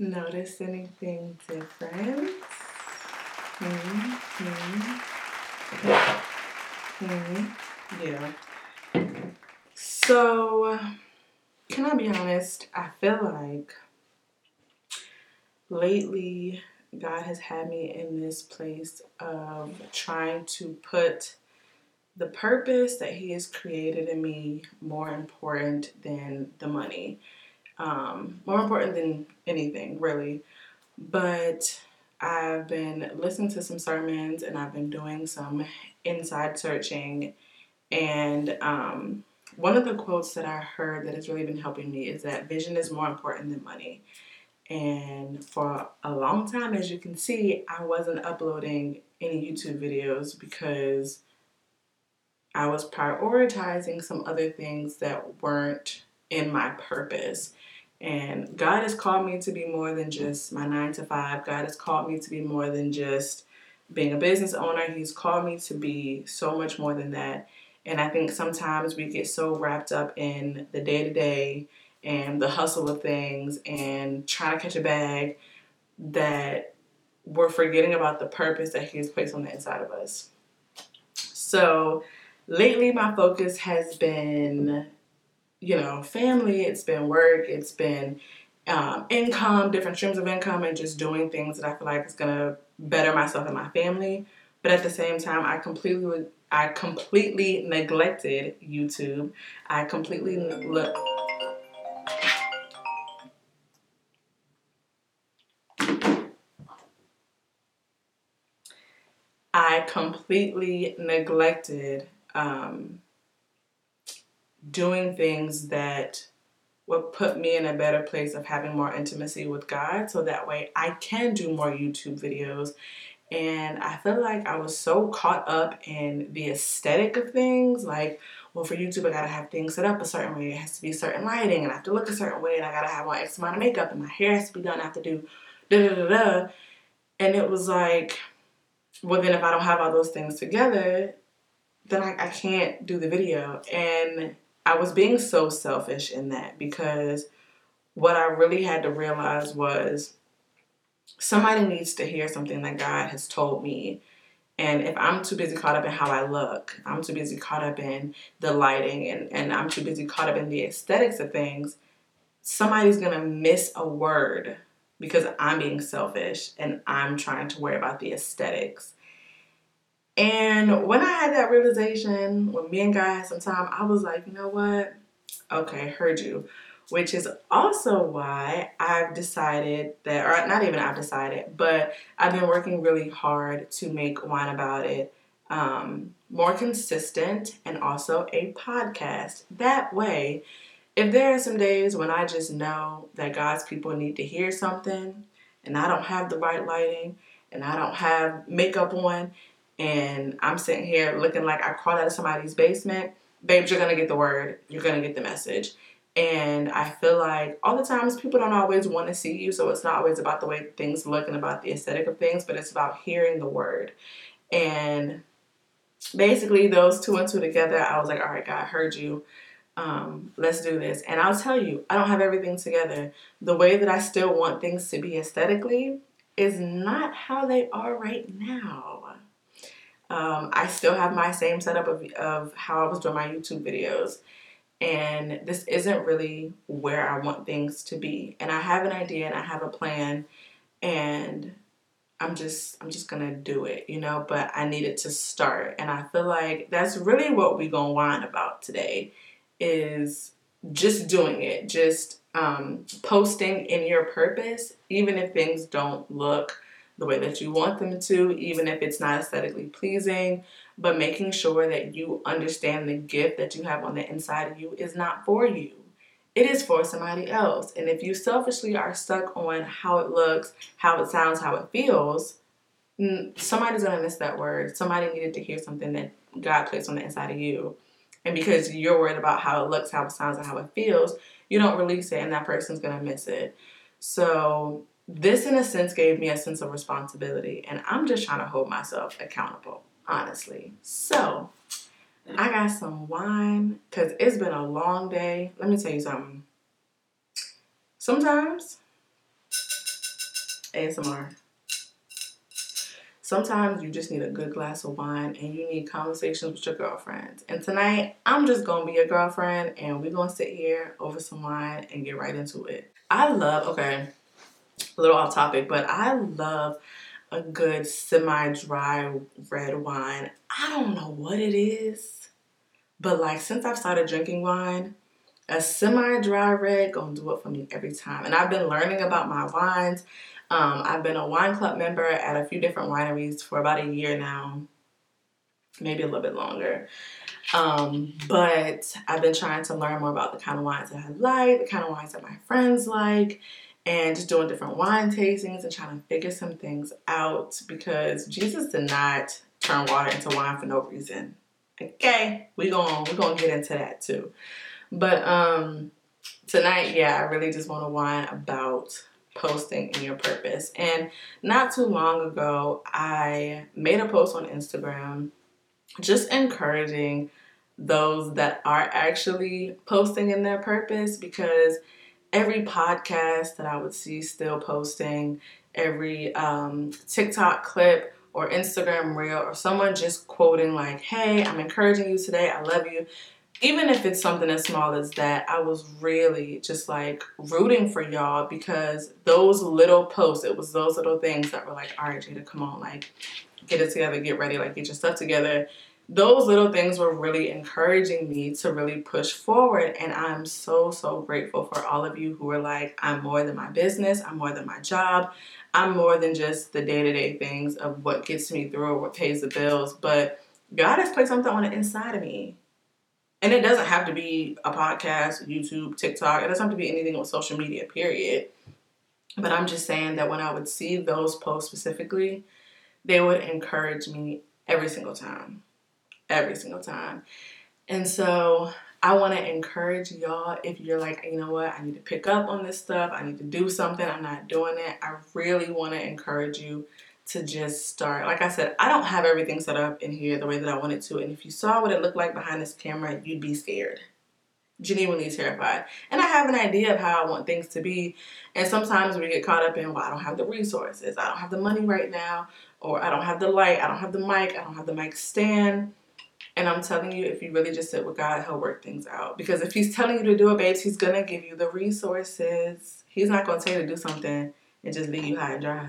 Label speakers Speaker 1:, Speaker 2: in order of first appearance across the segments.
Speaker 1: Notice anything different? Mm-hmm. Mm-hmm. Yeah. So, can I be honest? I feel like lately God has had me in this place of trying to put the purpose that He has created in me more important than the money, um, more important than anything, really. But I've been listening to some sermons and I've been doing some inside searching. And um, one of the quotes that I heard that has really been helping me is that vision is more important than money. And for a long time, as you can see, I wasn't uploading any YouTube videos because I was prioritizing some other things that weren't in my purpose. And God has called me to be more than just my nine to five. God has called me to be more than just being a business owner. He's called me to be so much more than that. And I think sometimes we get so wrapped up in the day to day and the hustle of things and trying to catch a bag that we're forgetting about the purpose that He has placed on the inside of us. So lately, my focus has been you know, family, it's been work, it's been um, income, different streams of income, and just doing things that I feel like is gonna better myself and my family. But at the same time, I completely, I completely neglected YouTube. I completely look. I completely neglected um, doing things that would put me in a better place of having more intimacy with God so that way I can do more YouTube videos. And I feel like I was so caught up in the aesthetic of things, like, well, for YouTube, I gotta have things set up a certain way. It has to be certain lighting, and I have to look a certain way, and I gotta have my X amount of makeup, and my hair has to be done. I have to do da da da da. And it was like, well, then if I don't have all those things together, then I, I can't do the video. And I was being so selfish in that because what I really had to realize was somebody needs to hear something that God has told me. And if I'm too busy caught up in how I look, I'm too busy caught up in the lighting and, and I'm too busy caught up in the aesthetics of things, somebody's gonna miss a word because I'm being selfish and I'm trying to worry about the aesthetics. And when I had that realization, when me and God had some time, I was like, you know what? Okay, heard you. Which is also why I've decided that, or not even I've decided, but I've been working really hard to make Wine About It um, more consistent and also a podcast. That way, if there are some days when I just know that God's people need to hear something and I don't have the right lighting and I don't have makeup on and I'm sitting here looking like I crawled out of somebody's basement, babes, you're gonna get the word, you're gonna get the message. And I feel like all the times people don't always want to see you, so it's not always about the way things look and about the aesthetic of things, but it's about hearing the word. And basically, those two and two together, I was like, all right, God, I heard you. Um, let's do this. And I'll tell you, I don't have everything together. The way that I still want things to be aesthetically is not how they are right now. Um, I still have my same setup of, of how I was doing my YouTube videos. And this isn't really where I want things to be. And I have an idea and I have a plan and I'm just I'm just gonna do it, you know, but I needed to start. And I feel like that's really what we gonna whine about today is just doing it, just um, posting in your purpose, even if things don't look the way that you want them to, even if it's not aesthetically pleasing, but making sure that you understand the gift that you have on the inside of you is not for you. It is for somebody else. And if you selfishly are stuck on how it looks, how it sounds, how it feels, somebody's to miss that word. Somebody needed to hear something that God placed on the inside of you. And because you're worried about how it looks, how it sounds, and how it feels, you don't release it, and that person's to miss it. So this in a sense gave me a sense of responsibility and i'm just trying to hold myself accountable honestly so i got some wine because it's been a long day let me tell you something sometimes ASMR. Sometimes you just need a good glass of wine and you need conversations with your girlfriends. And tonight, I'm just gonna be your girlfriend and we're gonna sit here over some wine and get right into it. I love, okay, a little off topic, but I love a good semi dry red wine. I don't know what it is, but like since I've started drinking wine, a semi dry red gonna do it for me every time. And I've been learning about my wines um, I've been a wine club member at a few different wineries for about a year now, maybe a little bit longer. Um, but I've been trying to learn more about the kind of wines that I like, the kind of wines that my friends like, and doing different wine tastings and trying to figure some things out because Jesus did not turn water into wine for no reason. Okay, we gonna we're gonna get into that too. But um tonight, yeah, I really just want to whine about posting in your purpose. And not too long ago, I made a post on Instagram just encouraging those that are actually posting in their purpose because every podcast that I would see still posting, every um, TikTok clip or Instagram reel, or someone just quoting, like, hey, I'm encouraging you today, I love you even if it's something as small as that, I was really just like rooting for y'all because those little posts, it was those little things that were like, all right, Jada, come on, like get it together, get ready, like get your stuff together. Those little things were really encouraging me to really push forward. And I'm so, so grateful for all of you who are like, I'm more than my business, I'm more than my job, I'm more than just the day to day things of what gets me through or what pays the bills. But God has placed something on the inside of me and it doesn't have to be a podcast, YouTube, TikTok. It doesn't have to be anything with social media, period. But I'm just saying that when I would see those posts specifically, they would encourage me every single time. Every single time. And so I want to encourage y'all if you're like, you know what, I need to pick up on this stuff, I need to do something, I'm not doing it. I really want to encourage you to just start. Like I said, I don't have everything set up in here the way that I wanted to. And if you saw what it looked like behind this camera, you'd be scared. Genuinely terrified. And I have an idea of how I want things to be. And sometimes we get caught up in, well, I don't have the resources. I don't have the money right now. Or I don't have the light. I don't have the mic. I don't have the mic stand. And I'm telling you, if you really just sit with God, He'll work things out. Because if He's telling you to do it, babes, He's to give you the resources. He's not to tell you to do something and just leave you high and dry.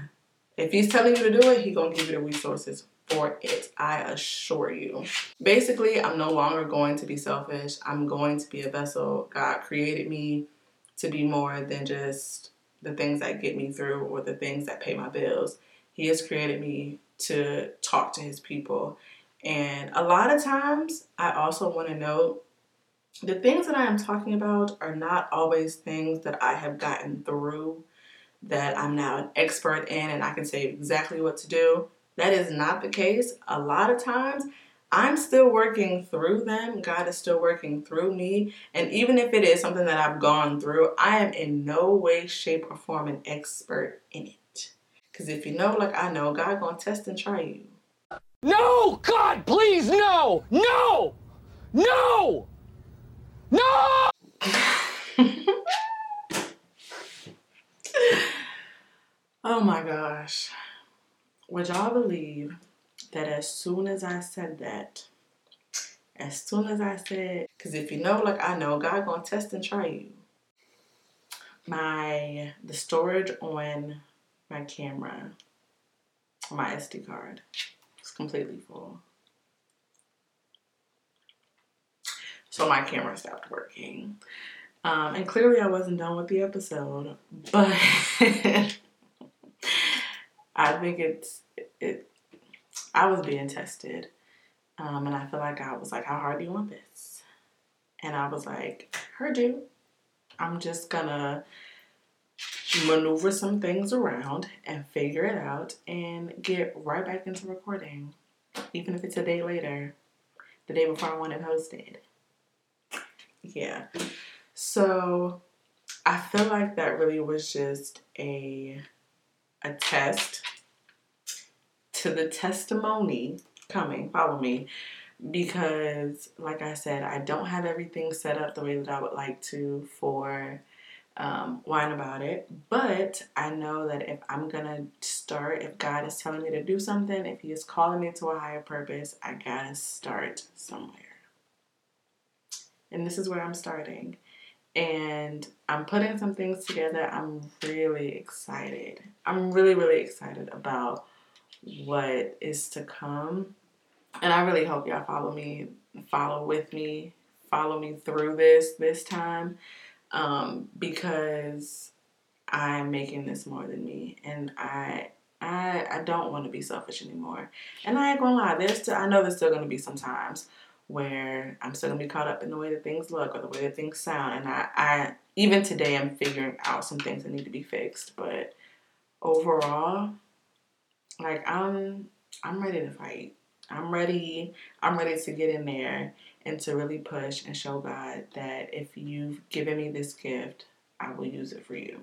Speaker 1: If he's telling you to do it, he's gonna give you the resources for it. I assure you. Basically, I'm no longer going to be selfish. I'm going to be a vessel. God created me to be more than just the things that get me through or the things that pay my bills. He has created me to talk to his people. And a lot of times, I also want to note the things that I am talking about are not always things that I have gotten through that I'm now an expert in and I can say exactly what to do. That is not the case. A lot of times, I'm still working through them. God is still working through me. And even if it is something that I've gone through, I am in no way, shape, or form an expert in it. Because if you know, like I know, God gonna test and try you.
Speaker 2: No! God, please, no! No! No! No!
Speaker 1: Oh my gosh. Would y'all believe that as soon as I said that, as soon as I said, because if you know like I know, God gonna test and try you. My the storage on my camera, my SD card, completely full. So my camera stopped working. Um, and clearly I wasn't done with the episode, but I think it's it. I was being tested, um, and I feel like I was like, "How hard do you want this?" And I was like, Her you. I'm just gonna maneuver some things around and figure it out, and get right back into recording, even if it's a day later, the day before I want it posted." Yeah. So I feel like that really was just a a test to the testimony coming. Follow me. Because, like I said, I don't have everything set up the way that I would like to for um, Wine About It. But I know that if I'm gonna start, if God is telling me to do something, if He is calling me to a higher purpose, I gotta start somewhere. And this is where I'm starting. And I'm putting some things together. I'm really excited. I'm really, really excited about what is to come. And I really hope y'all follow me, follow with me, follow me through this this time um, because I'm making this more than me, and I I I don't want to be selfish anymore. And I ain't gonna lie, there's still I know there's still gonna be some times where I'm still gonna be caught up in the way that things look or the way that things sound, and I I even today I'm figuring out some things that need to be fixed, but overall, like I'm I'm ready to fight. I'm ready. I'm ready to get in there and to really push and show God that if you've given me this gift, I will use it for you.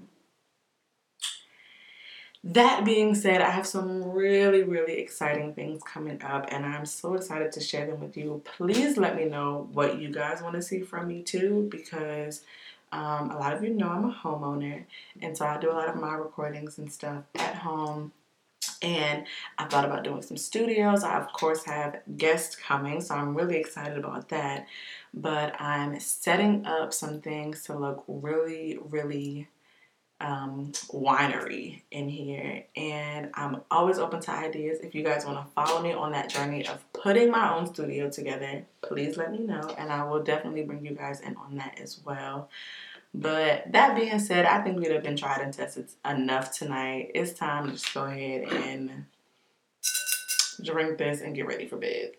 Speaker 1: That being said, I have some really, really exciting things coming up, and I'm so excited to share them with you. Please let me know what you guys want to see from me too, because um, a lot of you know I'm a homeowner, and so I do a lot of my recordings and stuff at home and I thought about doing some studios. I, of course, have guests coming, so I'm really excited about that. But I'm setting up some things to look really, really um, winery in here. And I'm always open to ideas. If you guys want to follow me on that journey of putting my own studio together, please let me know. And I will definitely bring you guys in on that as well. But that being said, I think we'd have been tried and tested enough tonight. It's time to just go ahead and drink this and get ready for bed.